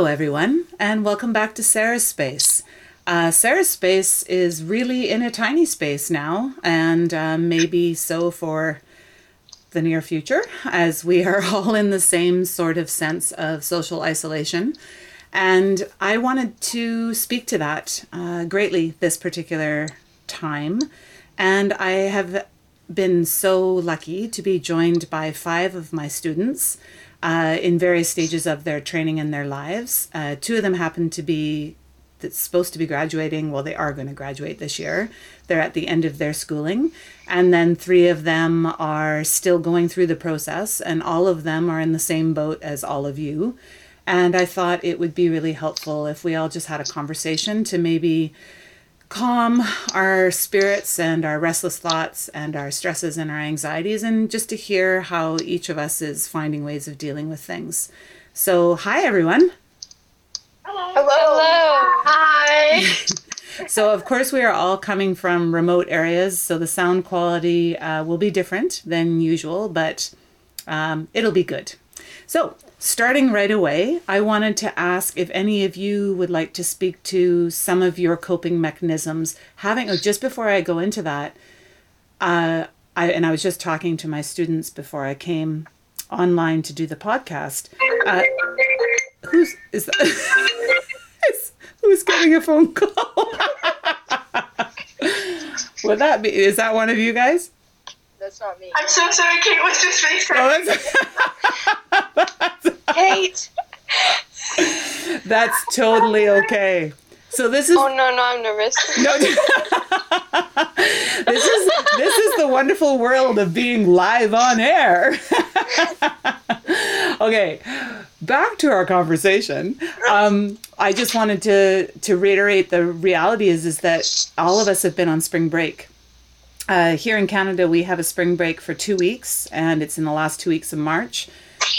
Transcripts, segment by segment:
Hello, everyone, and welcome back to Sarah's Space. Uh, Sarah's Space is really in a tiny space now, and uh, maybe so for the near future, as we are all in the same sort of sense of social isolation. And I wanted to speak to that uh, greatly this particular time. And I have been so lucky to be joined by five of my students uh, in various stages of their training and their lives. Uh, two of them happen to be that's supposed to be graduating. Well, they are going to graduate this year. They're at the end of their schooling. And then three of them are still going through the process, and all of them are in the same boat as all of you. And I thought it would be really helpful if we all just had a conversation to maybe calm our spirits and our restless thoughts and our stresses and our anxieties, and just to hear how each of us is finding ways of dealing with things. So, hi everyone. Hello. Hello. Hi. so, of course, we are all coming from remote areas, so the sound quality uh, will be different than usual, but um, it'll be good. So, starting right away, I wanted to ask if any of you would like to speak to some of your coping mechanisms. Having, oh, just before I go into that, uh, I, and I was just talking to my students before I came online to do the podcast. Uh, who's is that? who's getting a phone call? Would that be? Is that one of you guys? That's not me. I'm so sorry. Kate was just FaceTiming. Oh, Kate. That's totally okay. So this is. Oh no, no, I'm nervous. No. this is this is the wonderful world of being live on air. okay, back to our conversation. Um, I just wanted to to reiterate the reality is is that all of us have been on spring break. Uh, here in Canada, we have a spring break for two weeks, and it's in the last two weeks of March.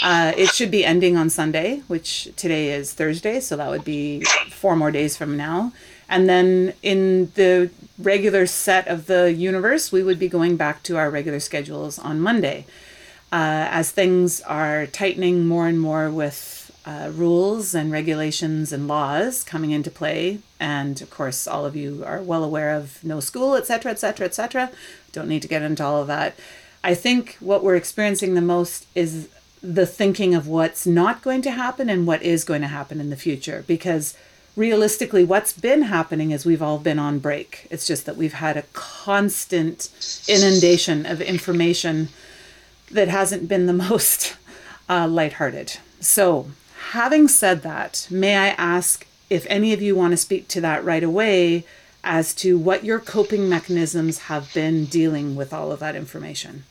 Uh, it should be ending on Sunday, which today is Thursday, so that would be four more days from now. And then in the regular set of the universe, we would be going back to our regular schedules on Monday. Uh, as things are tightening more and more with uh, rules and regulations and laws coming into play. And of course, all of you are well aware of no school, etc., etc., etc. Don't need to get into all of that. I think what we're experiencing the most is the thinking of what's not going to happen and what is going to happen in the future. Because realistically, what's been happening is we've all been on break. It's just that we've had a constant inundation of information that hasn't been the most uh, lighthearted. So, having said that, may I ask if any of you want to speak to that right away as to what your coping mechanisms have been dealing with all of that information?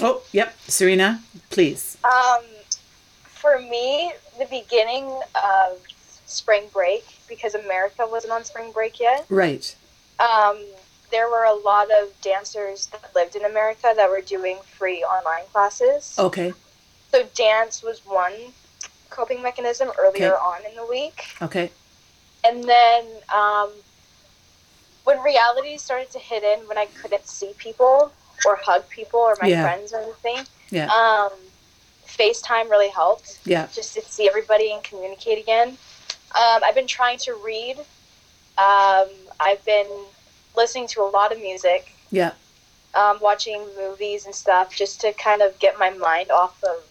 Oh, yep, Serena, please. Um, for me, the beginning of spring break, because America wasn't on spring break yet. Right. Um, there were a lot of dancers that lived in America that were doing free online classes. Okay. So dance was one coping mechanism earlier Okay. on in the week. Okay. And then um, when reality started to hit in, when I couldn't see people or hug people or my Yeah. friends or anything, Yeah. um, FaceTime really helped Yeah. just to see everybody and communicate again. Um, I've been trying to read. Um, I've been listening to a lot of music, Yeah. um, watching movies and stuff, just to kind of get my mind off of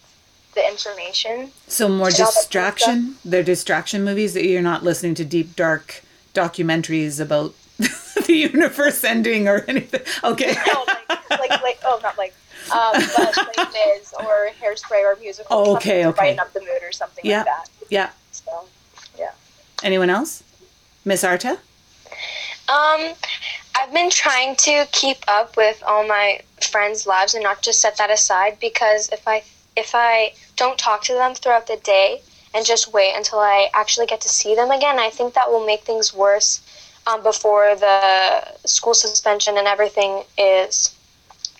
the information. So more And all that kind of distraction. They're distraction movies that you're not listening to deep dark documentaries about the universe ending or anything. Okay. no, like, like, like, oh, not like, um, but like Miz or Hairspray or musical. Oh, okay, to okay. Brighten up the mood or something Yeah. like that. Yeah. So, yeah. Anyone else? Miss Arta? Um, I've been trying to keep up with all my friends' lives and not just set that aside because if I if I don't talk to them throughout the day and just wait until I actually get to see them again, I think that will make things worse um, before the school suspension and everything is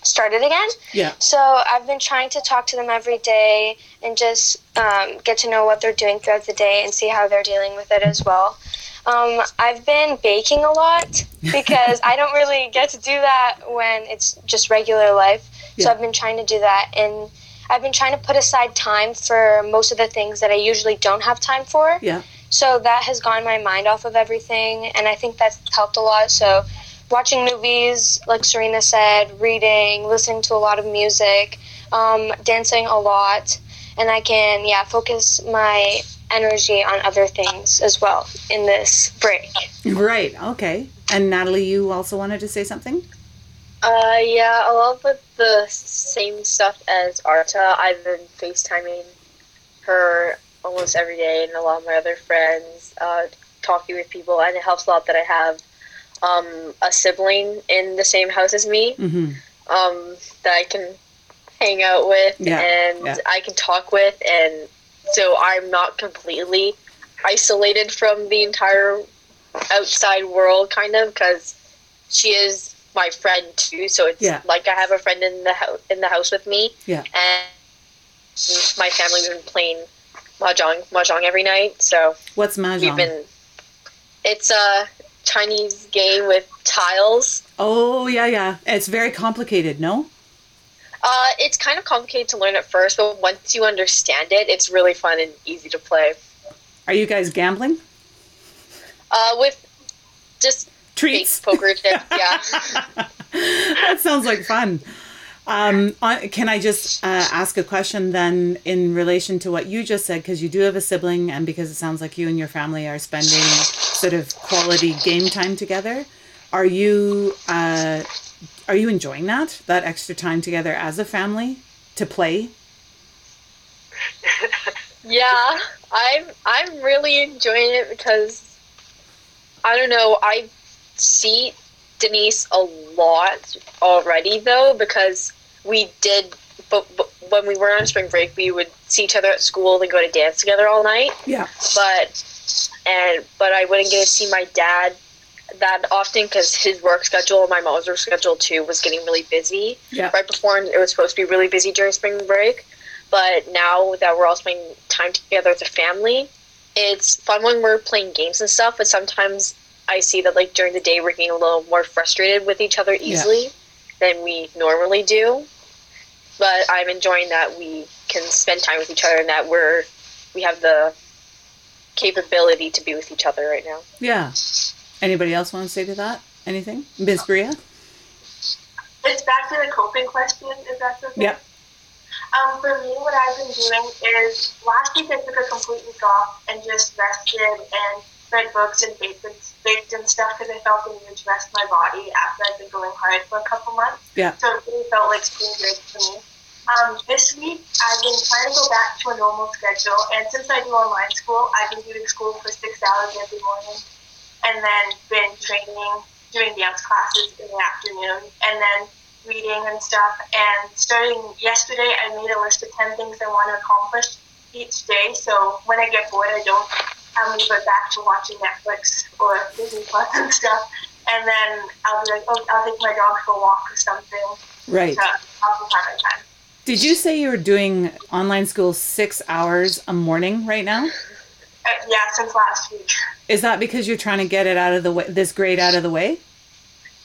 started again. Yeah. So I've been trying to talk to them every day and just um, get to know what they're doing throughout the day and see how they're dealing with it as well. Um, I've been baking a lot because I don't really get to do that when it's just regular life. So I've been trying to do that, and I've been trying to put aside time for most of the things that I usually don't have time for. Yeah. So that has gotten my mind off of everything, and I think that's helped a lot. So, watching movies, like Serena said, reading, listening to a lot of music, um, dancing a lot, and I can, yeah, focus my energy on other things as well in this break. Right. Okay. And Natalie, you also wanted to say something? Uh, yeah, a lot of the same stuff as Arta. I've been FaceTiming her almost every day and a lot of my other friends, uh, talking with people, and it helps a lot that I have um, a sibling in the same house as me Mm-hmm. um, that I can hang out with Yeah, and yeah. I can talk with, and so I'm not completely isolated from the entire outside world, kind of, because she is my friend too. So it's Yeah. like I have a friend in the house in the house with me, Yeah. and my family's been playing mahjong mahjong every night. So What's we've mahjong? been. It's a Chinese game with tiles. Oh yeah, yeah. It's very complicated. No. Uh, it's kind of complicated to learn at first, but once you understand it, it's really fun and easy to play. Are you guys gambling? Uh, with just Treats. fake poker chips, yeah. that sounds like fun. Um, can I just uh, ask a question then in relation to what you just said? Because you do have a sibling, and because it sounds like you and your family are spending sort of quality game time together. Are you uh, are you enjoying that that extra time together as a family to play? Yeah, I'm I'm really enjoying it because I don't know. I see Denise a lot already though because we did. But, but when we were on spring break, we would see each other at school and go to dance together all night. Yeah. But and but I wouldn't get to see my dad that often because his work schedule and my mom's work schedule too was getting really busy Yeah. right before it was supposed to be really busy during spring break. But now that we're all spending time together as a family, it's fun when we're playing games and stuff. But sometimes I see that like during the day we're getting a little more frustrated with each other easily than we normally do. But I'm enjoying that we can spend time with each other and that we're we have the capability to be with each other right now. Yeah. Anybody else want to say to that? Anything? Ms. Bria? It's back to the coping question, if that's okay. Yeah. Um, for me, what I've been doing is last week I took a complete week off and just rested and read books and baked and, baked and stuff because I felt the need to rest my body after I'd been going hard for a couple months. Yeah. So it really felt like spring break for me. Um, this week I've been trying to go back to a normal schedule, and since I do online school, I've been doing school for six hours every morning, and then been training, doing dance classes in the afternoon, and then reading and stuff. And starting yesterday, I made a list of 10 things I want to accomplish each day. So when I get bored, I don't have me go back to watching Netflix or Disney Plus and stuff. And then I'll be like, oh, I'll take my dog for a walk or something Right. to occupy my time. Did you say you were doing online school six hours a morning right now? Uh, yeah, since last week. Is that because you're trying to get it out of the way, this grade out of the way?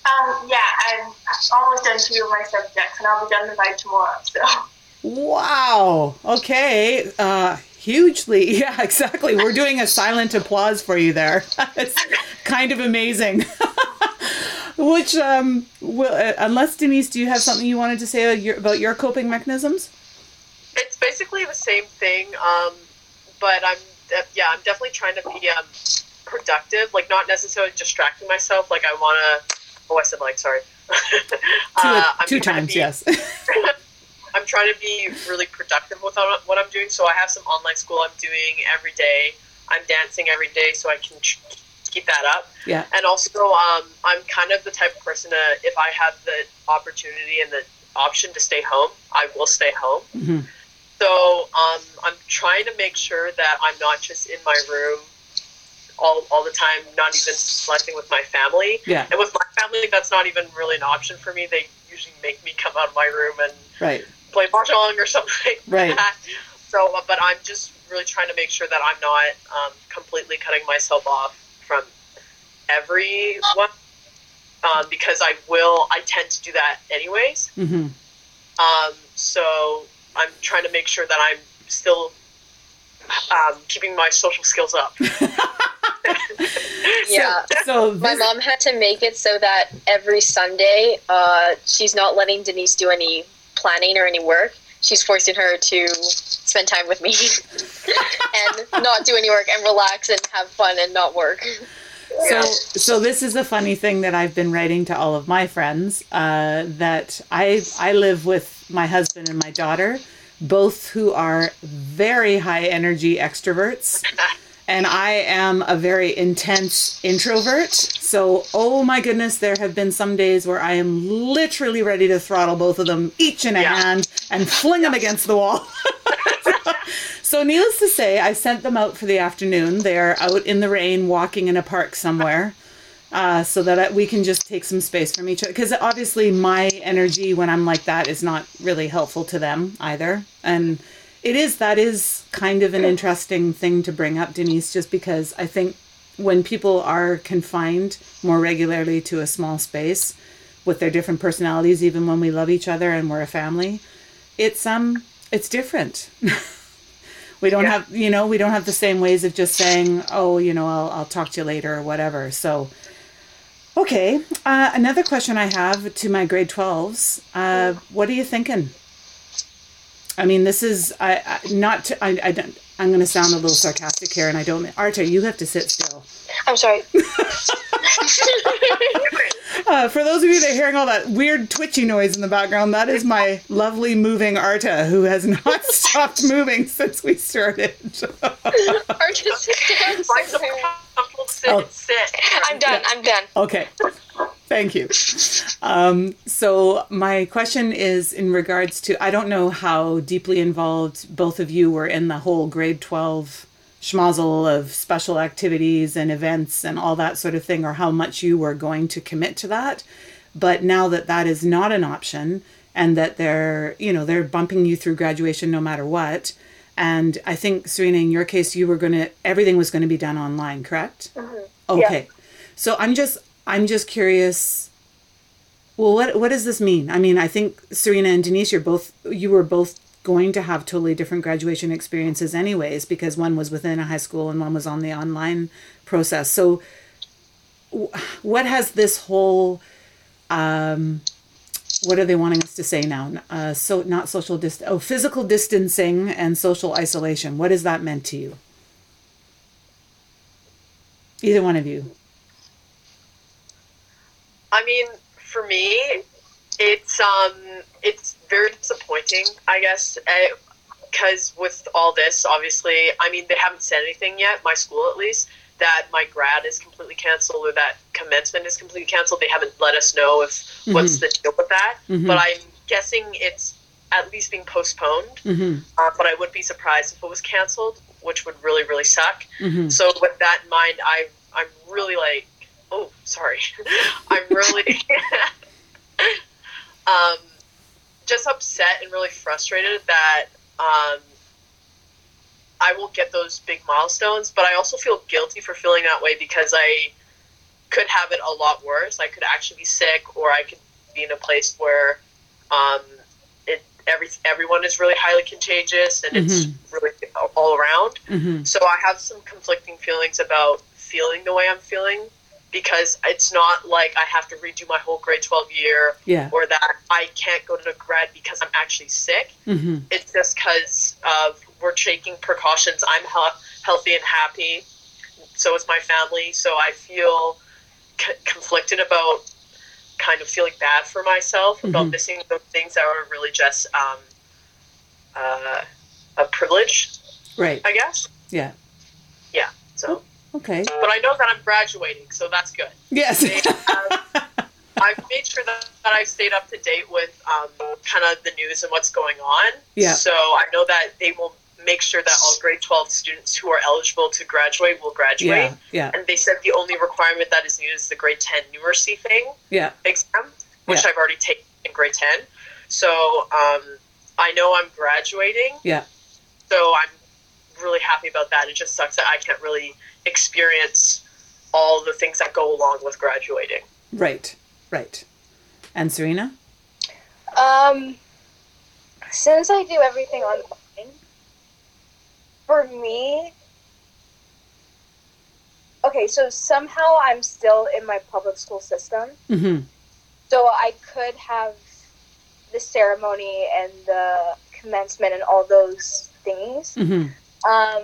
Um, yeah, I'm almost done two of my subjects, and I'll be done by tomorrow. So. Wow. Okay. Uh, hugely. Yeah, exactly. We're doing a silent applause for you there. it's kind of amazing. Which, um, will, uh, unless Denise, do you have something you wanted to say about your, about your coping mechanisms? It's basically the same thing, um, but I'm de- yeah, I'm definitely trying to be um, productive, like not necessarily distracting myself. Like I want to. Oh, I said like sorry. Two, Uh, I'm two times, be- yes. Trying to be really productive with what I'm doing. So I have some online school I'm doing every day. I'm dancing every day, so I can keep that up. yeah. And also, um, I'm kind of the type of person that if I have the opportunity and the option to stay home, I will stay home. hmm So um, I'm trying to make sure that I'm not just in my room all, all the time, not even socializing with my family. Yeah. And with my family, that's not even really an option for me. They usually make me come out of my room and Right. Play mahjong or something like Right. that. So, but I'm just really trying to make sure that I'm not um, completely cutting myself off from everyone um, because I will. I tend to do that anyways. hmm Um, so I'm trying to make sure that I'm still um, keeping my social skills up. Yeah. So My mom had to make it so that every Sunday, uh, she's not letting Denise do any planning or any work. She's forcing her to spend time with me and not do any work and relax and have fun and not work. So, so this is a funny thing that I've been writing to all of my friends. Uh, that I I live with my husband and my daughter, both who are very high energy extroverts, and I am a very intense introvert. So, oh my goodness, there have been some days where I am literally ready to throttle both of them, each in a Yeah. hand, and fling them against the wall. So, needless to say, I sent them out for the afternoon. They are out in the rain, walking in a park somewhere, uh, so that we can just take some space from each other. Because obviously, my energy when I'm like that is not really helpful to them either. And it is that is kind of an interesting thing to bring up, Denise, just because I think when people are confined more regularly to a small space with their different personalities, even when we love each other and we're a family, it's um it's different. we don't Yeah. have you know we don't have the same ways of just saying oh you know I'll, I'll talk to you later or whatever so okay uh, another question I have to my grade 12s uh, what are you thinking I mean this is I, I not to, I, I don't I'm going to sound a little sarcastic here and I don't Arta you have to sit still I'm sorry. Uh, for those of you that are hearing all that weird twitchy noise in the background, that is my lovely moving Arta, who has not stopped moving since we started. Artistic dance. Find somewhere comfortable to sit. Oh. sit. I'm done. I'm done. okay, thank you. Um, so my question is in regards to I don't know how deeply involved both of you were in the whole grade twelve schmozzle of special activities and events and all that sort of thing, or how much you were going to commit to that. But now that that is not an option, and that they're you know they're bumping you through graduation no matter what. And I think Serena, in your case, you were gonna everything was going to be done online, correct? Okay. So I'm just I'm just curious. Well, what what does this mean? I mean, I think Serena and Denise, you're both you were both going to have totally different graduation experiences, anyways, because one was within a high school and one was on the online process. So, what has this whole um, what are they wanting us to say now? Uh, so not social dist oh physical distancing and social isolation. What has that meant to you? Either one of you. I mean, for me, it's um, it's very disappointing. I guess because with all this, obviously, I mean, they haven't said anything yet. My school, at least, that my grad is completely canceled or that commencement is completely canceled. They haven't let us know if what's the deal with that. Mhm. But I'm guessing it's at least being postponed. Mm-hmm. Uh, but I would be surprised if it was canceled, which would really, really suck. Mm-hmm. So with that in mind, I I'm really like, oh, sorry, I'm really um, just upset and really frustrated that um, I won't get those big milestones. But I also feel guilty for feeling that way because I could have it a lot worse. I could actually be sick, or I could be in a place where um, it every everyone is really highly contagious and it's really all around. Mm-hmm. So I have some conflicting feelings about feeling the way I'm feeling because it's not like I have to redo my whole grade 12 year Yeah. or that I can't go to grad because I'm actually sick. Mm-hmm. It's just because of we're taking precautions. I'm he- healthy and happy. So is my family. So I feel c- conflicted about kind of feeling bad for myself about Mhm. missing those things that are really just um, uh, a privilege, Right. I guess. Yeah. Yeah. So. Okay. But I know that I'm graduating, so that's good. Yes. Have- I've made sure that, that I've stayed up to date with um, kind of the news and what's going on. Yeah. So I know that they will make sure that all grade 12 students who are eligible to graduate will graduate. yeah. Yeah. And they said the only requirement that is needed is the grade 10 numeracy thing Yeah. exam, which Yeah. I've already taken in grade 10. So um, I know I'm graduating. Yeah. So I'm really happy about that. It just sucks that I can't really experience all the things that go along with graduating. Right. Right. And Serena? Um, since I do everything online, for me, okay, so somehow I'm still in my public school system. Mm-hmm. So I could have the ceremony and the commencement and all those things. Mm-hmm. Um,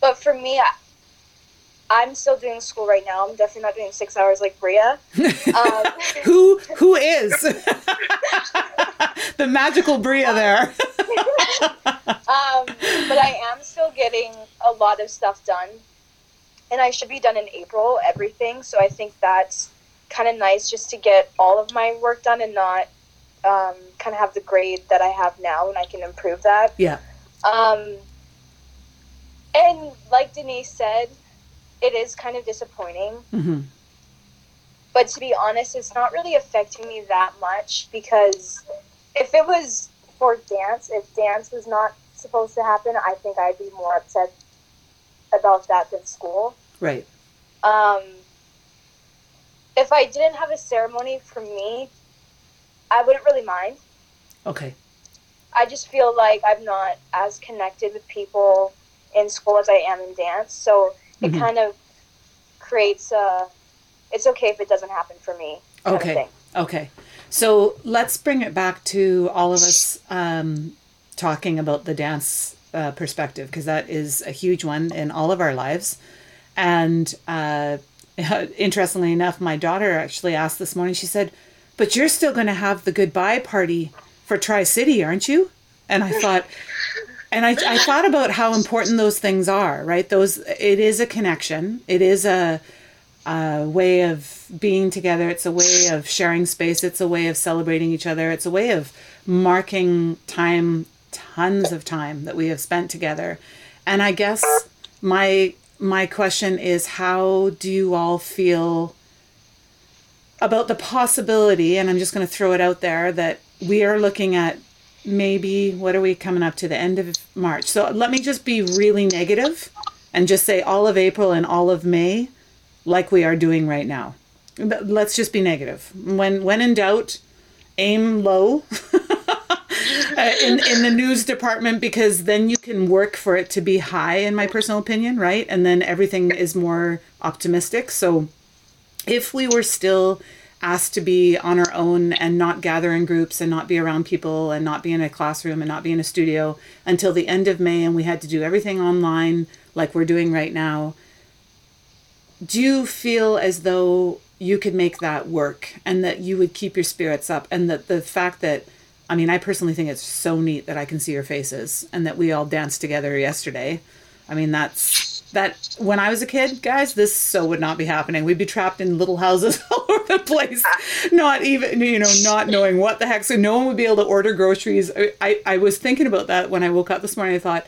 but for me, I, I'm still doing school right now. I'm definitely not doing six hours like Bria. Um, who who is the magical Bria there? um, but I am still getting a lot of stuff done, and I should be done in April. Everything, so I think that's kind of nice just to get all of my work done and not um, kind of have the grade that I have now, and I can improve that. yeah. Um, and like Denise said, it is kind of disappointing. Mm-hmm. But to be honest, it's not really affecting me that much because if it was for dance, if dance was not supposed to happen, I think I'd be more upset about that than school. Right. Um, if I didn't have a ceremony for me, I wouldn't really mind. Okay. I just feel like I'm not as connected with people in school as I am in dance. So it Mhm. kind of creates a. It's okay if it doesn't happen for me. Okay. Okay. So let's bring it back to all of us um, talking about the dance uh, perspective because that is a huge one in all of our lives. And uh, interestingly enough, my daughter actually asked this morning, she said, But you're still going to have the goodbye party for Tri City, aren't you? And I thought, and I, I thought about how important those things are, right? Those, it is a connection. It is a, a way of being together. It's a way of sharing space. It's a way of celebrating each other. It's a way of marking time, tons of time that we have spent together. And I guess my my question is how do you all feel about the possibility and I'm just going to throw it out there that we are looking at maybe what are we coming up to the end of March. So let me just be really negative and just say all of April and all of May like we are doing right now. But Let's just be negative. When when in doubt, aim low uh, in in the news department because then you can work for it to be high in my personal opinion, right? And then everything is more optimistic. So if we were still asked to be on our own and not gather in groups and not be around people and not be in a classroom and not be in a studio until the end of May and we had to do everything online like we're doing right now, do you feel as though you could make that work and that you would keep your spirits up and that the fact that I mean, I personally think it's so neat that I can see your faces and that we all danced together yesterday. I mean, that's that when I was a kid, guys, this so would not be happening. We'd be trapped in little houses all over the place, not even, you know, not knowing what the heck. So no one would be able to order groceries. I, I, I was thinking about that when I woke up this morning. I thought,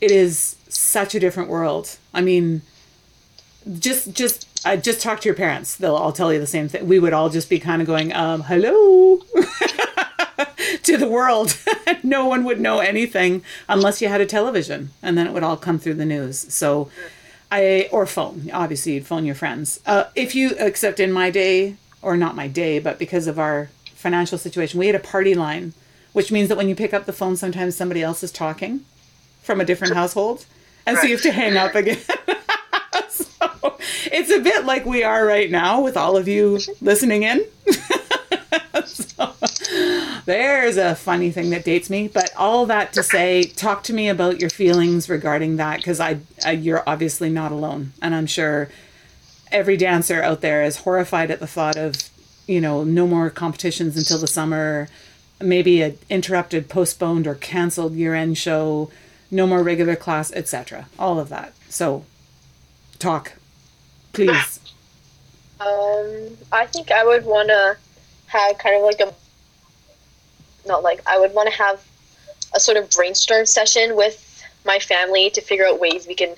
it is such a different world. I mean, just just just talk to your parents. They'll all tell you the same thing. We would all just be kind of going, um, hello to the world. no one would know anything unless you had a television, and then it would all come through the news. So, I or phone. Obviously, you'd phone your friends. Uh, if you, except in my day, or not my day, but because of our financial situation, we had a party line, which means that when you pick up the phone, sometimes somebody else is talking from a different household, and so you have to hang up again. so it's a bit like we are right now with all of you listening in. there's a funny thing that dates me, but all that to say, talk to me about your feelings regarding that because I, I, you're obviously not alone, and I'm sure every dancer out there is horrified at the thought of, you know, no more competitions until the summer, maybe an interrupted, postponed, or canceled year-end show, no more regular class, etc. All of that. So, talk, please. Um, I think I would want to have kind of like a, not like, I would want to have a sort of brainstorm session with my family to figure out ways we can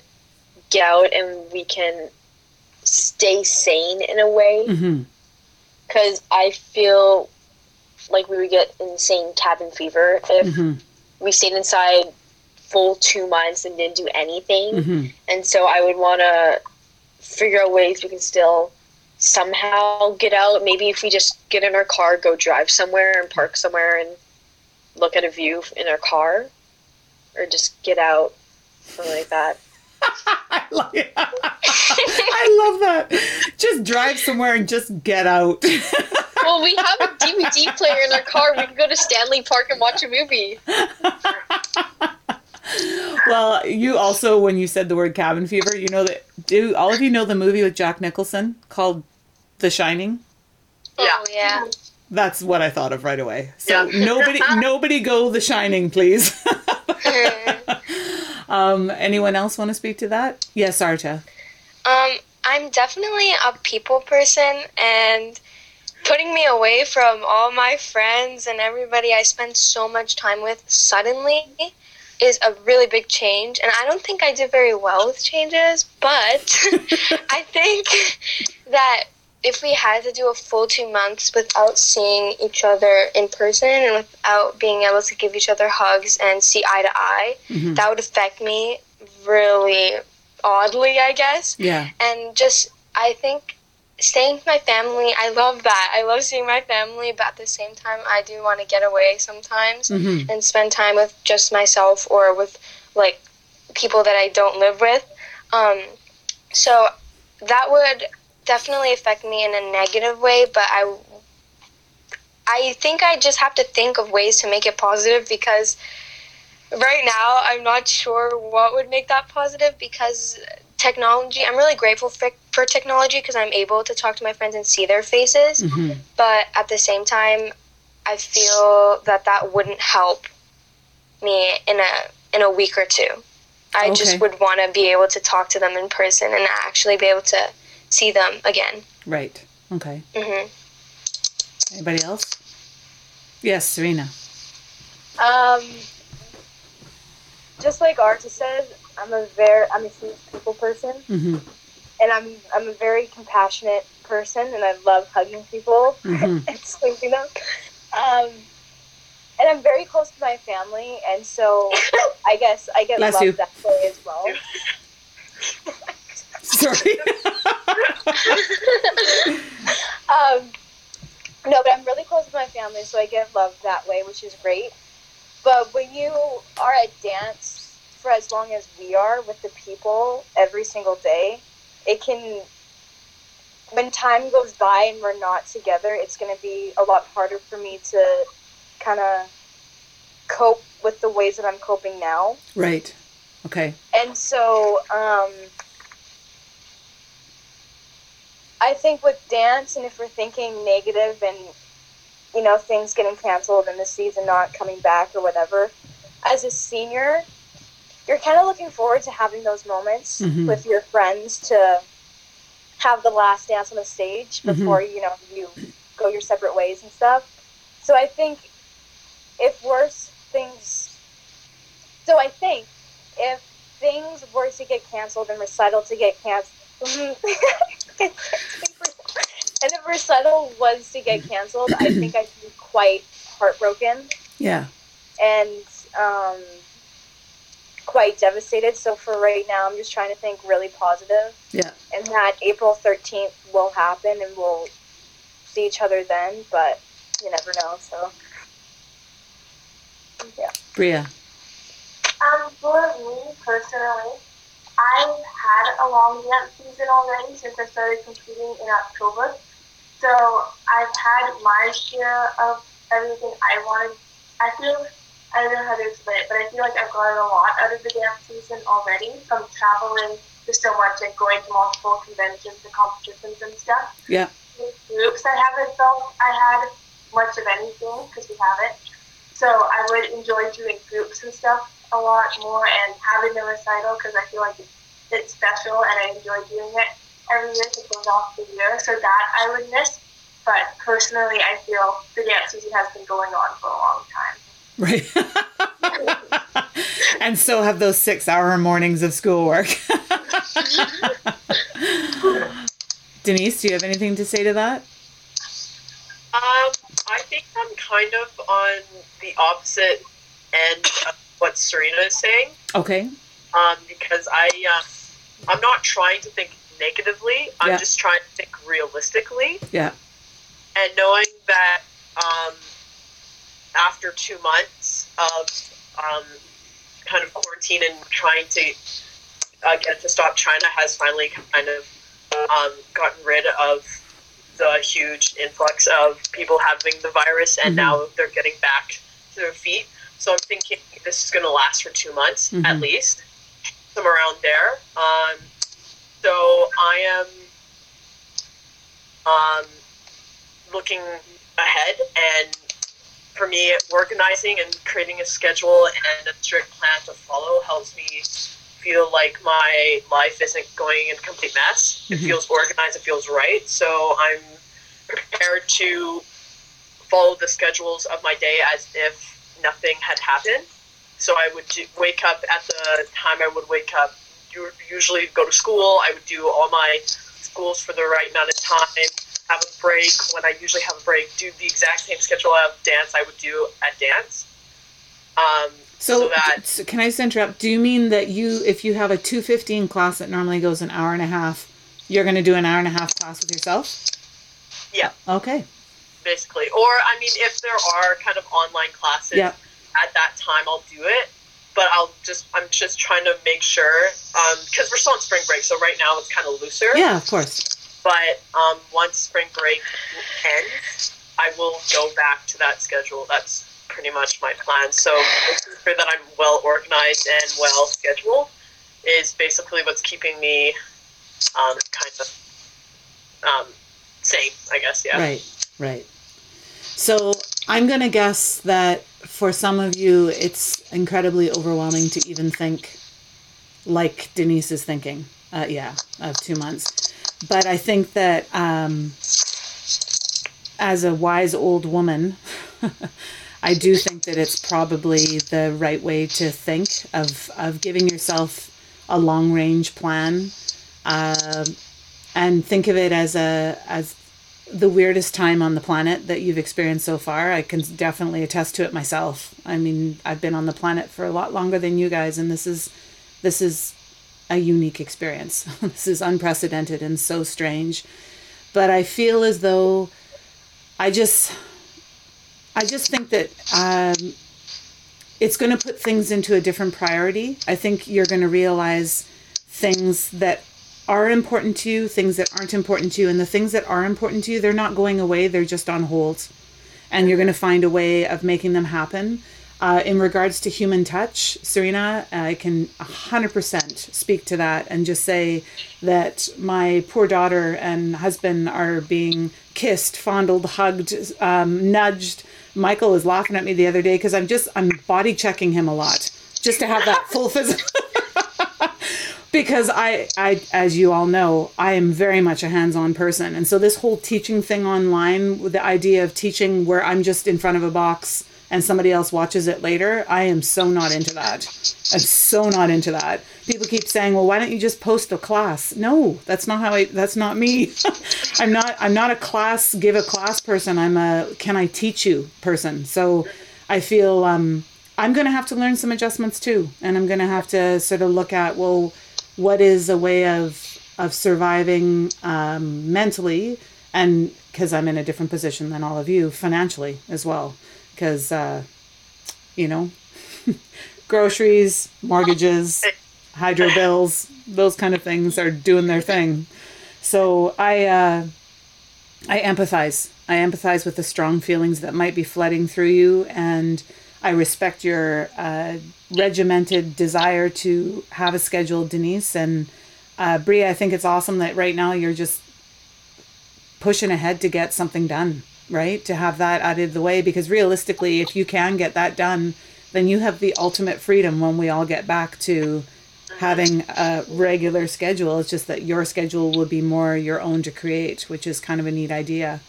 get out and we can stay sane in a way. Because I feel like we would get insane cabin fever if hmm we stayed inside full two months and didn't do anything. hmm And so I would want to figure out ways we can still somehow get out. Maybe if we just get in our car, go drive somewhere and park somewhere and look at a view in our car, or just get out, something like that. I like I love that. Just drive somewhere and just get out. Well, we have a DVD player in our car. We can go to Stanley Park and watch a movie. well, you also, when you said the word cabin fever, you know that. Do all of you know the movie with Jack Nicholson called The Shining? Yeah. Oh yeah. That's what I thought of right away. So Yeah. nobody, nobody go The Shining, please. um, anyone else want to speak to that? Yes, Arta. Um, I'm definitely a people person, and putting me away from all my friends and everybody I spend so much time with suddenly is a really big change. And I don't think I do very well with changes, but I think that if we had to do a full two months without seeing each other in person and without being able to give each other hugs and see eye to eye, Mhm. that would affect me really oddly, I guess Yeah. and just I think staying with my family, I love that. I love seeing my family, but at the same time, I do want to get away sometimes hmm and spend time with just myself or with like people that I don't live with. Um, so that would definitely affect me in a negative way, but I I think I just have to think of ways to make it positive because right now I'm not sure what would make that positive because technology I'm really grateful for, for technology because I'm able to talk to my friends and see their faces hmm but at the same time I feel that that wouldn't help me in a in a week or two. I Okay. just would want to be able to talk to them in person and actually be able to see them again. Right. Okay. hmm Anybody else? Yes, Serena. Um, just like Arta said, I'm a very I'm a huge people person, hmm and I'm I'm a very compassionate person, and I love hugging people hmm and sleeping them. Um, and I'm very close to my family, and so I guess I get Bless loved you. that way as well. Sorry. Um, no, but I'm really close with my family, so I get loved that way, which is great. But when you are at dance for as long as we are with the people every single day, it can. When time goes by and we're not together, it's going to be a lot harder for me to kind of cope with the ways that I'm coping now. right. Okay. And so, um, I think with dance, and if we're thinking negative and, you know, things getting canceled and the season not coming back or whatever, as a senior, you're kind of looking forward to having those moments Mhm. with your friends to have the last dance on the stage Mhm. before, you know, you go your separate ways and stuff. So I think if worse things, so I think if things were to get canceled and recital to get canceled, and if recital was to get canceled, I think I'd be quite heartbroken Yeah. and um, quite devastated. So for right now, I'm just trying to think really positive, Yeah. and that April 13th will happen, and we'll see each other then. But you never know. So yeah. Bria. Um, for me personally, I've had a long dance season already since I started competing in October. So I've had my share of everything I wanted. I feel I don't know how to explain it, but I feel like I've gotten a lot out of the dance season already from traveling to so much and going to multiple conventions and competitions and stuff. Yeah. With groups, I haven't felt I had much of anything because we haven't. So I would enjoy doing groups and stuff a lot more and having the recital because I feel like it's, it's special and I enjoy doing it every year to close off the year. So that I would miss. But personally, I feel the dance season has been going on for a long time. Right. and so have those six hour mornings of schoolwork. Denise, do you have anything to say to that? Um, I think I'm kind of on the opposite end of what Serena is saying. Okay. Um, because I, um, I'm not trying to think negatively. I'm Yeah. just trying to think realistically. Yeah. And knowing that, um, after two months, of um, kind of quarantine and trying to uh, get it to stop, China has finally kind of um, gotten rid of the huge influx of people having the virus, and Mhm. now they're getting back to their feet. So I'm thinking this is going to last for two months at Mhm. least, somewhere around there. Um, so I am um, looking ahead, and for me, organizing and creating a schedule and a strict plan to follow helps me feel like my life isn't going in a complete mess. It Mhm. feels organized, it feels right. So I'm prepared to follow the schedules of my day as if nothing had happened. So I would do, wake up at the time I would wake up, usually go to school. I would do all my schools for the right amount of time, have a break when I usually have a break, do the exact same schedule of dance I would do at dance. Um, So, So that- so can I just interrupt? Do you mean that you, if you have a two fifteen class that normally goes an hour and a half, you're going to do an hour and a half class with yourself? Yeah. Okay. basically. Or I mean, if there are kind of online classes Yeah. at that time, I'll do it. But I'll just I'm just trying to make sure because we're still on spring break, so right now it's kind of looser. Yeah, of course. But um, once spring break ends, I will go back to that schedule. That's pretty much my plan. So making sure that I'm well organized and well scheduled is basically what's keeping me um, kind of um, sane, I guess. Yeah. Right, right. So I'm going to guess that for some of you, it's incredibly overwhelming to even think like Denise is thinking. Uh, yeah, of two months. But I think that um, as a wise old woman, I do think that it's probably the right way to think of, of giving yourself a long range plan. Um and think of it as a as the weirdest time on the planet that you've experienced so far. I can definitely attest to it myself. I mean, I've been on the planet for a lot longer than you guys, and this is this is a unique experience. this is unprecedented and so strange. But I feel as though I just I just think that um, it's going to put things into a different priority. I think you're going to realize things that are important to you, things that aren't important to you, and the things that are important to you, they're not going away, they're just on hold. And you're going to find a way of making them happen. Uh, in regards to human touch, Serena, I can 100% speak to that and just say that my poor daughter and husband are being kissed, fondled, hugged, um, nudged. Michael was laughing at me the other day because I'm just, I'm body checking him a lot just to have that full physical. Because I, I, as you all know, I am very much a hands-on person, and so this whole teaching thing online, the idea of teaching where I'm just in front of a box and somebody else watches it later, I am so not into that. I'm so not into that. People keep saying, "Well, why don't you just post a class?" No, that's not how I. That's not me. I'm not. I'm not a class. Give a class person. I'm a can I teach you person. So, I feel um, I'm going to have to learn some adjustments too, and I'm going to have to sort of look at well what is a way of of surviving um, mentally and because i'm in a different position than all of you financially as well. Because uh, you know groceries mortgages hydro bills those kind of things are doing their thing. So i uh, i empathize. I empathize with the strong feelings that might be flooding through you and I respect your uh, regimented desire to have a schedule, Denise. And uh, Bria, I think it's awesome that right now you're just pushing ahead to get something done, right? To have that out of the way. Because realistically, if you can get that done, then you have the ultimate freedom when we all get back to having a regular schedule. It's just that your schedule will be more your own to create, which is kind of a neat idea.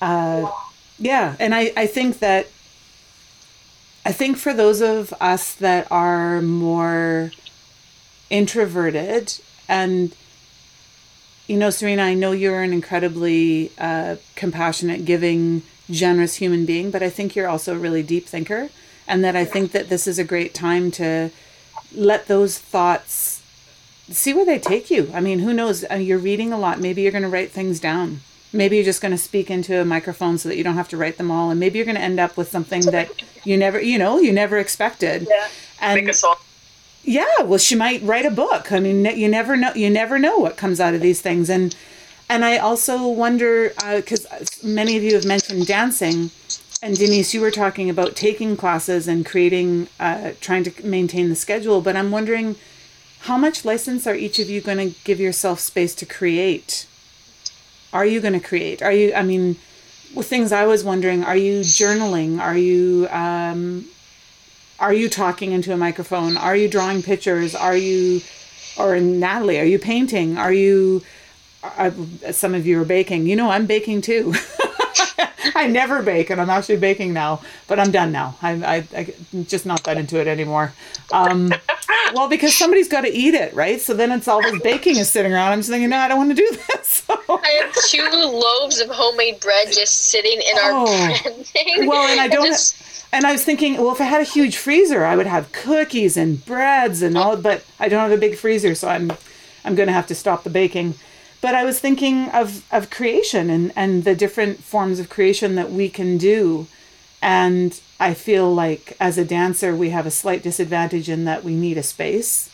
Uh, yeah, and I, I think that I think for those of us that are more introverted and you know Serena I know you're an incredibly uh, compassionate giving generous human being but I think you're also a really deep thinker and that I think that this is a great time to let those thoughts see where they take you. I mean who knows? Uh, you're reading a lot. Maybe you're going to write things down maybe you're just going to speak into a microphone so that you don't have to write them all and maybe you're going to end up with something that you never you know you never expected. Yeah. and Make a song. yeah well she might write a book. I mean you never know you never know what comes out of these things. And and i also wonder because many of you have mentioned dancing. And denise you were talking about taking classes and creating uh, trying to maintain the schedule but i'm wondering how much license are each of you going to give yourself space to create are you going to create? Are you i mean with things i was wondering are you journaling? Are you um, are you talking into a microphone? Are you drawing pictures? Are you or natalie are you painting? Are you uh, some of you are baking. You know i'm baking too i never bake and i'm actually baking now but i'm done now i, I, am just not that into it anymore um, well because somebody's got to eat it right so then it's all this baking is sitting around i'm just thinking no i don't want to do this so I have two loaves of homemade bread just sitting in our Oh. thing. Well, and I don't. just- and I was thinking, well, if I had a huge freezer, I would have cookies and breads and all. But I don't have a big freezer, so I'm, I'm going to have to stop the baking. But I was thinking of of creation and and the different forms of creation that we can do, and I feel like as a dancer, we have a slight disadvantage in that we need a space,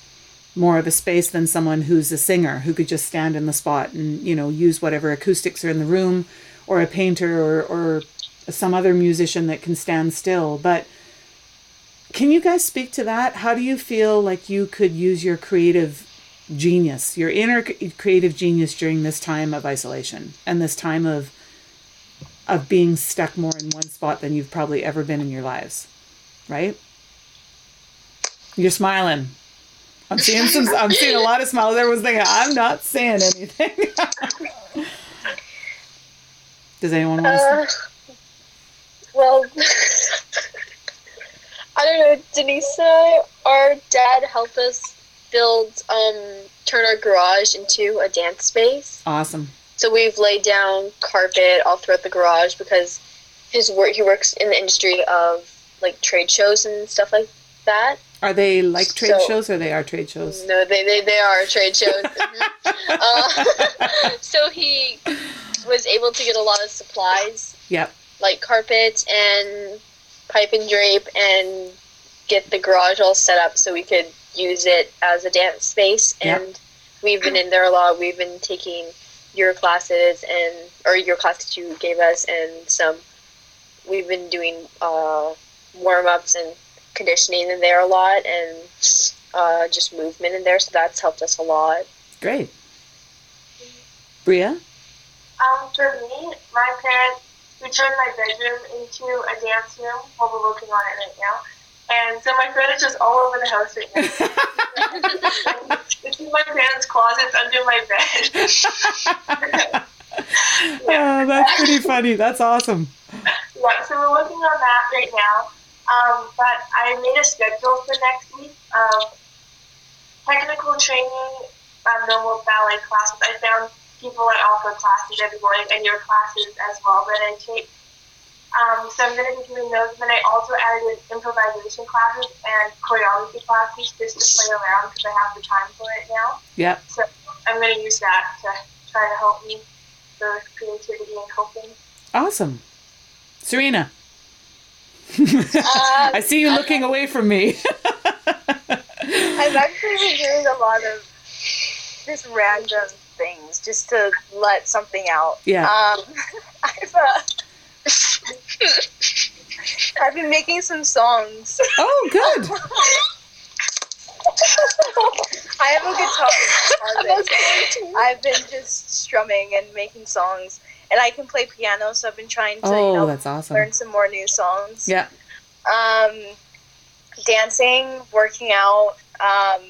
more of a space than someone who's a singer who could just stand in the spot and you know use whatever acoustics are in the room, or a painter or or some other musician that can stand still. But can you guys speak to that? How do you feel like you could use your creative genius, your inner creative genius during this time of isolation and this time of of being stuck more in one spot than you've probably ever been in your lives, right? You're smiling. I'm seeing some. I'm seeing a lot of smiles. Everyone's thinking, "I'm not saying anything." Does anyone want to? Uh, well, I don't know. Denise and I, our dad helped us build, um, turn our garage into a dance space. Awesome. So we've laid down carpet all throughout the garage because his work. He works in the industry of like trade shows and stuff like that. Are they like trade So- shows or they are trade shows? No, they they, they are trade shows. Uh, so he was able to get a lot of supplies Yep. like carpet and pipe and drape and get the garage all set up so we could use it as a dance space Yep. and we've been in there a lot we've been taking your classes and or your classes you gave us and some we've been doing uh, warm-ups and conditioning in there a lot and uh, just movement in there so that's helped us a lot Great. Bria? Um, for me, my parents, we turned my bedroom into a dance room. Well, we're working on it right now. And so my furniture's all over the house right now. it's in my parents' closets under my bed. Oh, that's pretty funny. That's awesome. yeah, so we're working on that right now. Um, but I made a schedule for next week of technical training, um, normal ballet classes. I found people that offer classes every morning and your classes as well that I take. Um, so I'm going to be doing those. Then I also added in improvisation classes and choreography classes just to play around because I have the time for it now. Yep. So I'm going to use that to try to help me for creativity and coping. Awesome. Serena? I see you looking away from me. I've actually been doing a lot of just random things just to let something out. Yeah. Um, I've uh, I've been making some songs. oh, good. I have a guitar. closet. I've been just strumming and making songs, and I can play piano, so I've been trying to you Oh, know that's awesome. learn some more new songs. Yeah. Um, dancing, working out, um,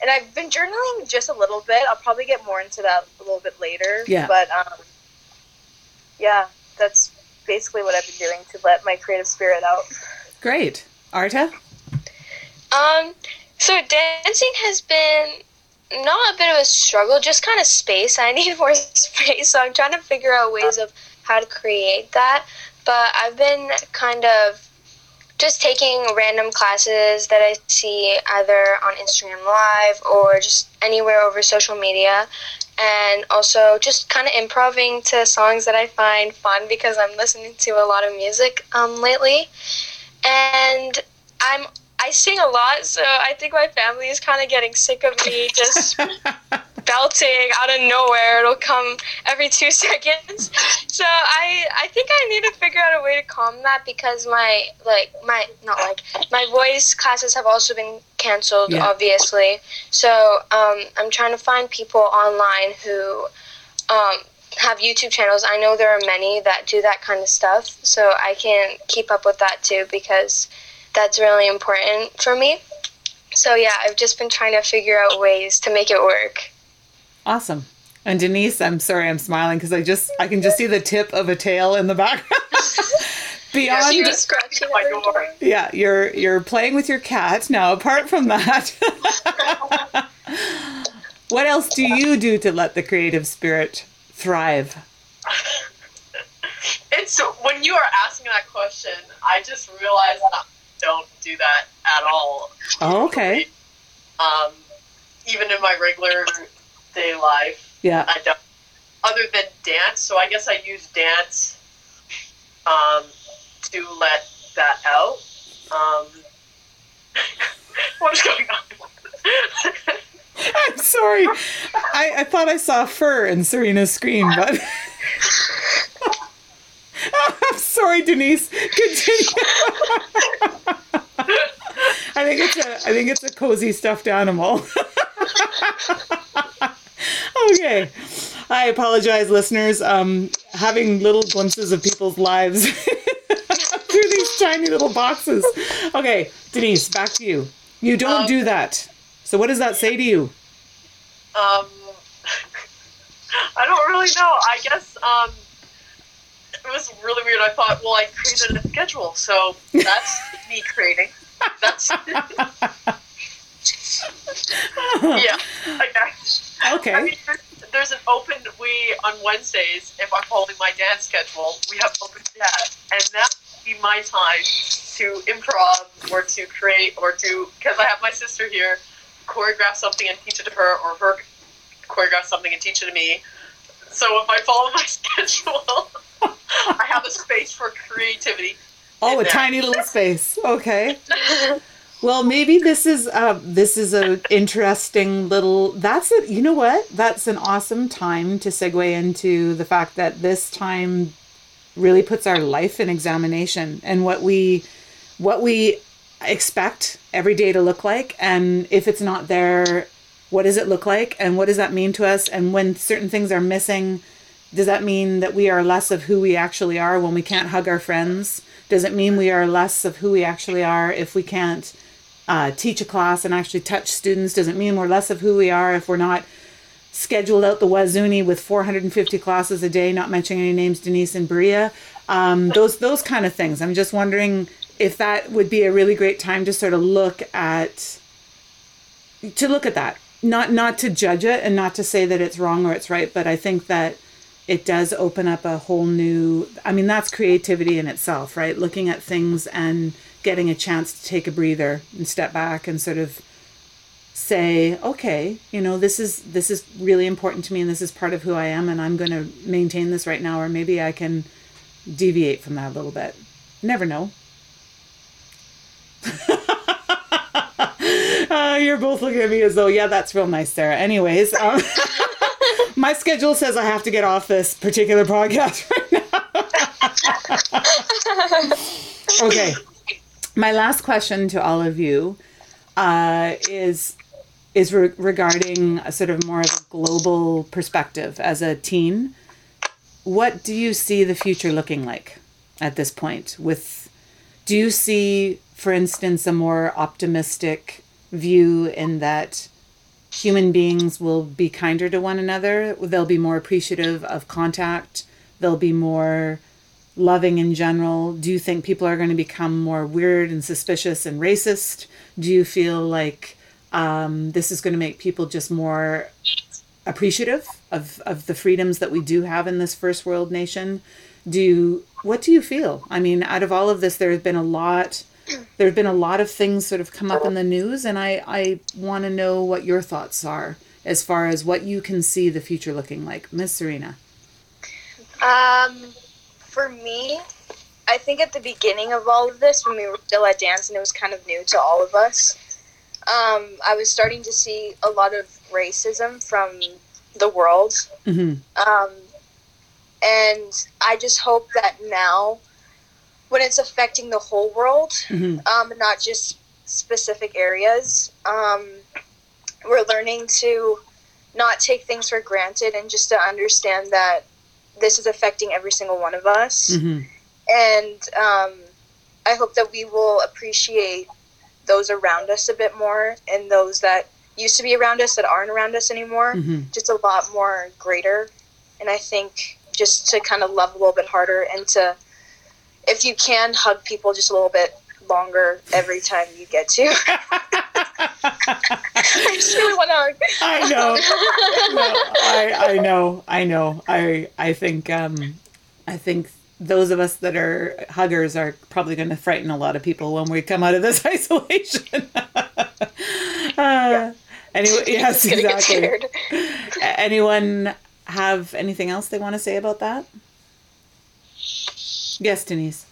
and I've been journaling just a little bit. I'll probably get more into that a little bit later. Yeah. But um, yeah, that's basically what I've been doing to let my creative spirit out. Great. Arta? Um, so dancing has been not a bit of a struggle, just kind of space. I need more space, so I'm trying to figure out ways of how to create that. But I've been kind of just taking random classes that I see either on Instagram Live or just anywhere over social media. And also just kind of improving to songs that I find fun because I'm listening to a lot of music um, lately, and I'm I sing a lot, so I think my family is kind of getting sick of me just belting out of nowhere. It'll come every two seconds. So I I think I need to figure out a way to calm that because my like my not like my voice classes have also been canceled, Yeah. obviously. So um, I'm trying to find people online who um, have YouTube channels. I know there are many that do that kind of stuff, so I can keep up with that too because that's really important for me. So yeah, I've just been trying to figure out ways to make it work. Awesome. And Denise, I'm sorry, I'm smiling because I just I can just see the tip of a tail in the background. Beyond, She was scratching my door. yeah, you're you're playing with your cat. Now, apart from that, what else do you do to let the creative spirit thrive? It's when you are asking that question, I just realized that I don't do that at all. Oh, okay. Um, even in my regular day life, Yeah. I don't. Other than dance, so I guess I use dance um, to let that out. Um, what is going on? I'm sorry. I, I thought I saw fur in Serena's screen, but I'm sorry, Denise. Continue. I think it's a I think it's a cozy stuffed animal. Okay. I apologize, listeners. Um, having little glimpses of people's lives through these tiny little boxes. Okay, Denise, back to you. You don't Um, do that. So what does that say to you? Um, I don't really know. I guess um, it was really weird. I thought, well, I created a schedule, so that's me creating. That's yeah. Okay. Okay. I mean, there's, there's an open. We on Wednesdays, if I'm following my dance schedule, we have open chat, and that would be my time to improv or to create or to because I have my sister here, choreograph something and teach it to her, or her choreograph something and teach it to me. So if I follow my schedule, I have a space for creativity. Oh, a in tiny little space. Okay. Well, maybe this is uh, this is a interesting little. That's it. You know what? That's an awesome time to segue into the fact that this time really puts our life in examination and what we what we expect every day to look like, and if it's not there, what does it look like, and what does that mean to us? And when certain things are missing, does that mean that we are less of who we actually are when we can't hug our friends? Does it mean we are less of who we actually are if we can't uh, teach a class and actually touch students? doesn't mean we're less of who we are if we're not scheduled out the Wazuni with 450 classes a day, not mentioning any names, Denise and Bria. Um, those those kind of things. I'm just wondering if that would be a really great time to sort of look at to look at that not not to judge it and not to say that it's wrong or it's right but i think that it does open up a whole new i mean that's creativity in itself right looking at things and getting a chance to take a breather and step back and sort of say okay you know this is this is really important to me and this is part of who i am and i'm going to maintain this right now or maybe i can deviate from that a little bit never know Uh, you're both looking at me as though, yeah, that's real nice, Sarah. Anyways, um, my schedule says I have to get off this particular podcast right now. okay. My last question to all of you uh, is is re- regarding a sort of more of a global perspective as a teen. What do you see the future looking like at this point? With do you see, for instance, a more optimistic view in that human beings will be kinder to one another? They'll be more appreciative of contact. They'll be more loving in general. Do you think people are going to become more weird and suspicious and racist? Do you feel like um, this is going to make people just more appreciative of, of the freedoms that we do have in this first world nation? Do you, what do you feel? I mean, out of all of this, there has been a lot. There have been a lot of things sort of come up in the news, and I, I want to know what your thoughts are. as far as what you can see the future looking like, Miss Serena? Um, for me, I think at the beginning of all of this, when we were still at dance and it was kind of new to all of us, um, I was starting to see a lot of racism from the world. hmm Um, and I just hope that now, when it's affecting the whole world, hmm um, not just specific areas, um, we're learning to not take things for granted and just to understand that this is affecting every single one of us. hmm And um, I hope that we will appreciate those around us a bit more and those that used to be around us that aren't around us anymore hmm just a lot more greater. And I think just to kind of love a little bit harder and to, if you can, hug people just a little bit longer every time you get to. I just really want to. I know. No, I, I know. I know. I I think um, I think those of us that are huggers are probably going to frighten a lot of people when we come out of this isolation. uh, anyway, yes, Just gonna get exactly. Anyone have anything else they want to say about that? Yes, Denise.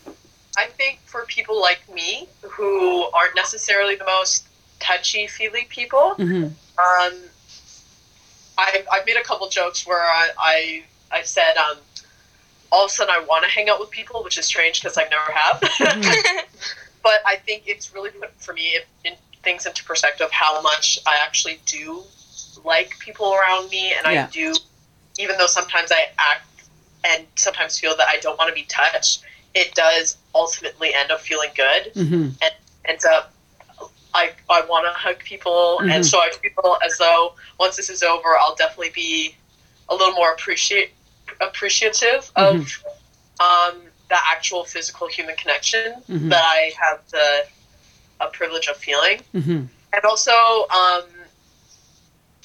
I think for people like me who aren't necessarily the most touchy feely people, hmm um, I've, I've made a couple jokes where I, I I've said um, all of a sudden I want to hang out with people, which is strange because I never have. but I think it's really put for me it, in things into perspective how much I actually do like people around me, and Yeah. I do, even though sometimes I act and sometimes feel that I don't want to be touched. It does ultimately end up feeling good. hmm Ends up, I I want to hug people, Mhm. and so I feel as though once this is over, I'll definitely be a little more appreciate appreciative of um, the actual physical human connection Mhm. that I have the a privilege of feeling, hmm and also um,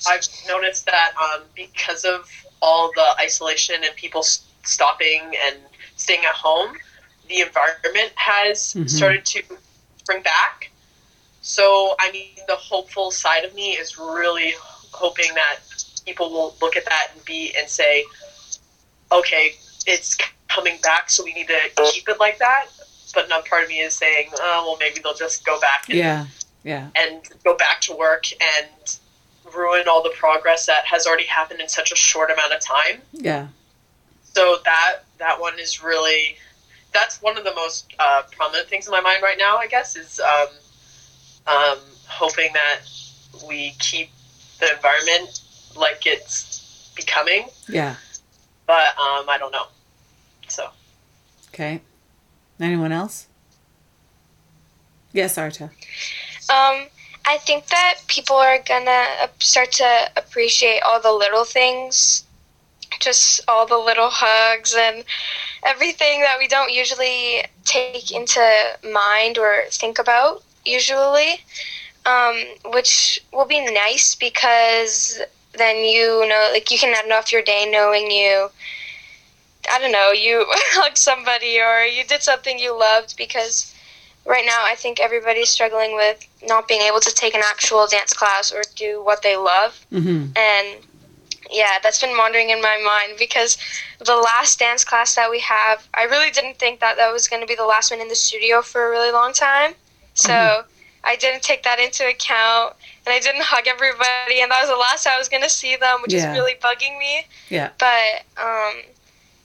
I've noticed that um, because of all the isolation and people s- stopping and staying at home, the environment has Mhm. started to bring back. So, I mean, the hopeful side of me is really hoping that people will look at that and be and say, okay, it's coming back, so we need to keep it like that. But another part of me is saying, oh, well, maybe they'll just go back and Yeah. Yeah. and go back to work and ruin all the progress that has already happened in such a short amount of time. Yeah. So that that one is really that's one of the most uh, prominent things in my mind right now. I guess is um, um, hoping that we keep the environment like it's becoming, Yeah. but um, I don't know. So Okay. Anyone else? Yes, Arta. Um, I think that people are gonna uh, start to appreciate all the little things, just all the little hugs and everything that we don't usually take into mind or think about usually, um, which will be nice because then you know, like you can end off your day knowing you. I don't know, you hugged somebody or you did something you loved because right now I think everybody's struggling with not being able to take an actual dance class or do what they love. hmm And yeah, that's been wandering in my mind because the last dance class that we have, I really didn't think that that was going to be the last one in the studio for a really long time. So Mhm. I didn't take that into account and I didn't hug everybody and that was the last I was going to see them, which Yeah. is really bugging me. Yeah. But um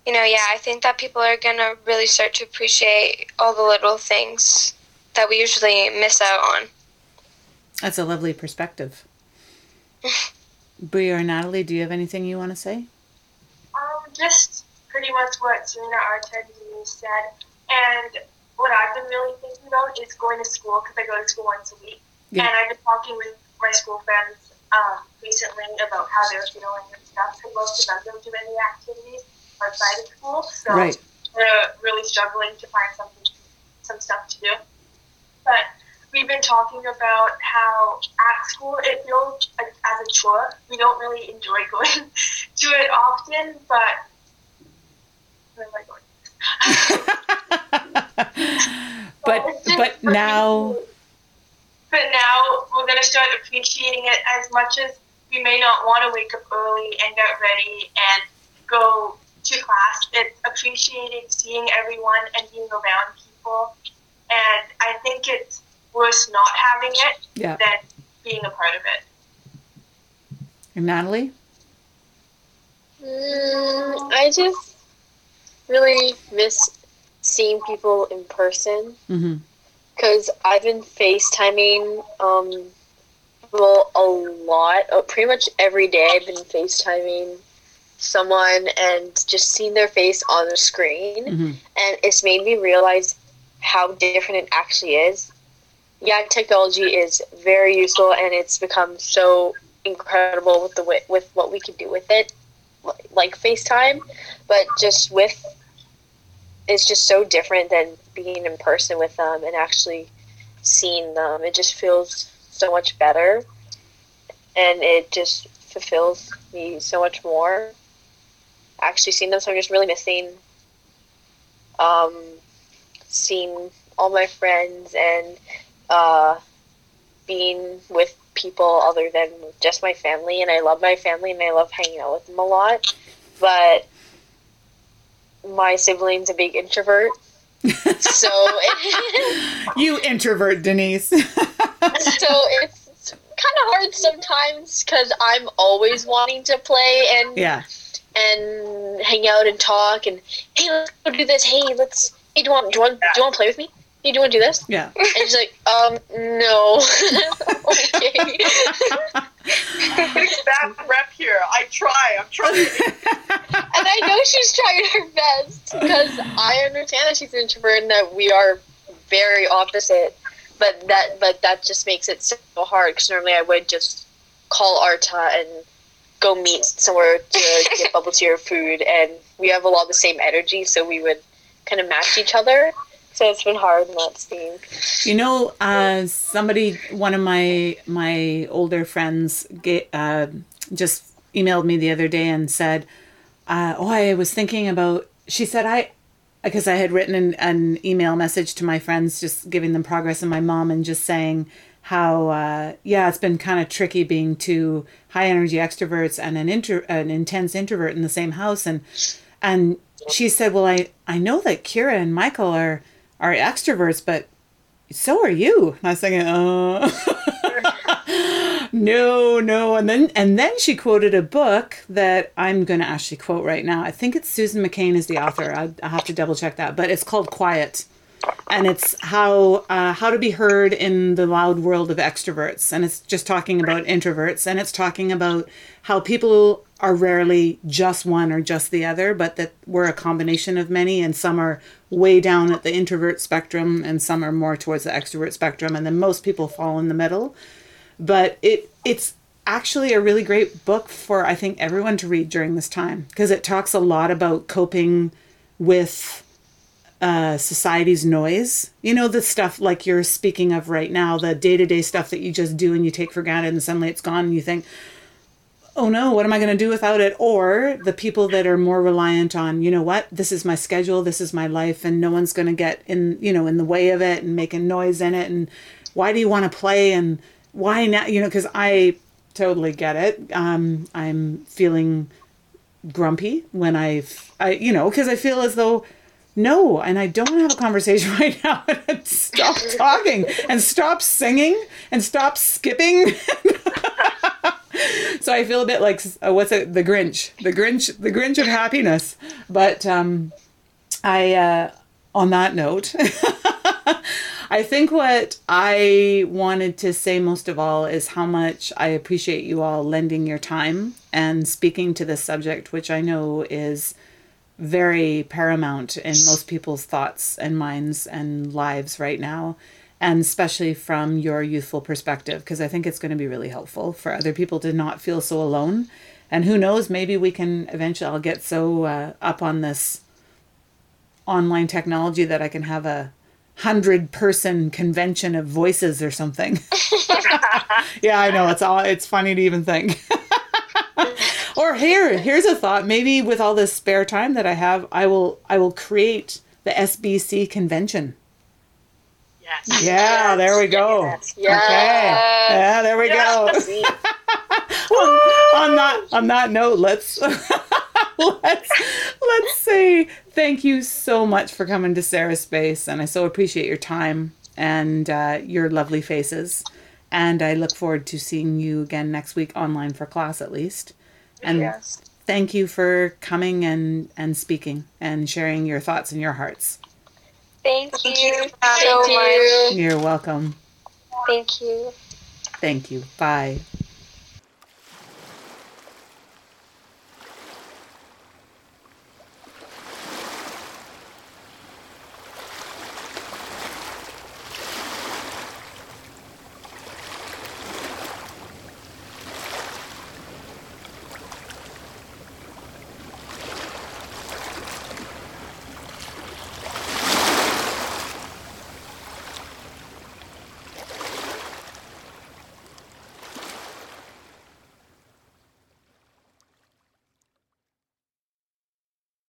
you know, yeah, I think that people are going to really start to appreciate all the little things that we usually miss out on. That's a lovely perspective. Bria or Natalie, do you have anything you want to say? Um, just pretty much what Serena Arta said. And what I've been really thinking about is going to school because I go to school once a week. Yeah. And I've been talking with my school friends um, recently about how they're feeling and stuff. Because most of them don't do any activities outside of school. So Right. they're really struggling to find something, some stuff to do. But we've been talking about how at school it feels as a chore. We don't really enjoy going to it often, but where am I going? but It's but now cool. But now we're gonna start appreciating it as much as we may not want to wake up early and get ready and go to class. It's appreciating seeing everyone and being around people. And I think it's worse not having it Yeah. than being a part of it. And Natalie? Mm, I just really miss seeing people in person Mm-hmm. because I've been FaceTiming um well a lot, uh, pretty much every day. I've been FaceTiming someone and just seeing their face on the screen, Mm-hmm. and it's made me realize how different it actually is. Yeah, technology is very useful, and it's become so incredible with the with what we can do with it, like FaceTime. But just with, it's just so different than being in person with them and actually seeing them. It just feels so much better, and it just fulfills me so much more. Actually, seeing them, so I'm just really missing. Um, seeing all my friends and uh, being with people other than just my family. And I love my family and I love hanging out with them a lot. But my sibling's a big introvert. so, You introvert, Denise. so it's kind of hard sometimes because I'm always wanting to play and yeah. and hang out and talk and hey let's go do this hey let's hey do you want do you want, do you want to play with me hey do you want to do this Yeah. and she's like um no okay Bad rep here. I try. I'm trying. and I know she's trying her best because I understand that she's an introvert and that we are very opposite but that but that just makes it so hard because normally I would just call Arta and go meet somewhere to get bubble tea or food and we have a lot of the same energy so we would kind of match each other so it's been hard not seeing You know, uh, somebody, one of my my older friends, ga- uh, just emailed me the other day and said, uh, "Oh, I was thinking about." She said, "I," because I had written an, an email message to my friends, just giving them progress, and my mom, and just saying how, uh, yeah, it's been kind of tricky being two high energy extroverts and an intro, an intense introvert in the same house, and and she said, "Well, I I know that Kira and Michael are." Are extroverts, but so are you. And I was thinking, uh, no, no. And then, and then she quoted a book that I'm going to actually quote right now. I think it's Susan McCain is the author. I, I have to double check that, but it's called Quiet. And it's how uh, how to be heard in the loud world of extroverts, and it's just talking about introverts, and it's talking about how people are rarely just one or just the other, but that we're a combination of many, and some are way down at the introvert spectrum, and some are more towards the extrovert spectrum, and then most people fall in the middle. But it it's actually a really great book for I think everyone to read during this time because it talks a lot about coping with uh, society's noise. You know, the stuff like you're speaking of right now, the day to day stuff that you just do and you take for granted, and suddenly it's gone, and you think, oh no, what am I going to do without it? Or the people that are more reliant on, you know what, this is my schedule, this is my life, and no one's going to get in, you know, in the way of it and making noise in it. And why do you want to play? And why not? You know, because I totally get it. Um, I'm feeling grumpy when I've, I, you know, because I feel as though no, and I don't want to have a conversation right now. And stop talking and stop singing and stop skipping. so I feel a bit like uh, what's it? The Grinch, the Grinch, the Grinch of happiness. But um, I, uh, on that note, I think what I wanted to say most of all is how much I appreciate you all lending your time and speaking to this subject, which I know is very paramount in most people's thoughts and minds and lives right now and especially from your youthful perspective because i think it's going to be really helpful for other people to not feel so alone. And who knows maybe we can eventually i'll get so uh, up on this online technology that i can have a hundred person convention of voices or something. Yeah i know it's all it's funny to even think here here's a thought maybe with all this spare time that i have i will i will create the sbc convention Yes. yeah there we go yeah okay yeah there we go See? on that on that note, let's let's let's say thank you so much for coming to Sarah's Space, and I so appreciate your time and uh, your lovely faces. And I look forward to seeing you again next week online for class at least. And Yes. thank you for coming and and speaking and sharing your thoughts and your hearts. Thank you so Thank much. You're welcome. Thank you. Thank you. Bye.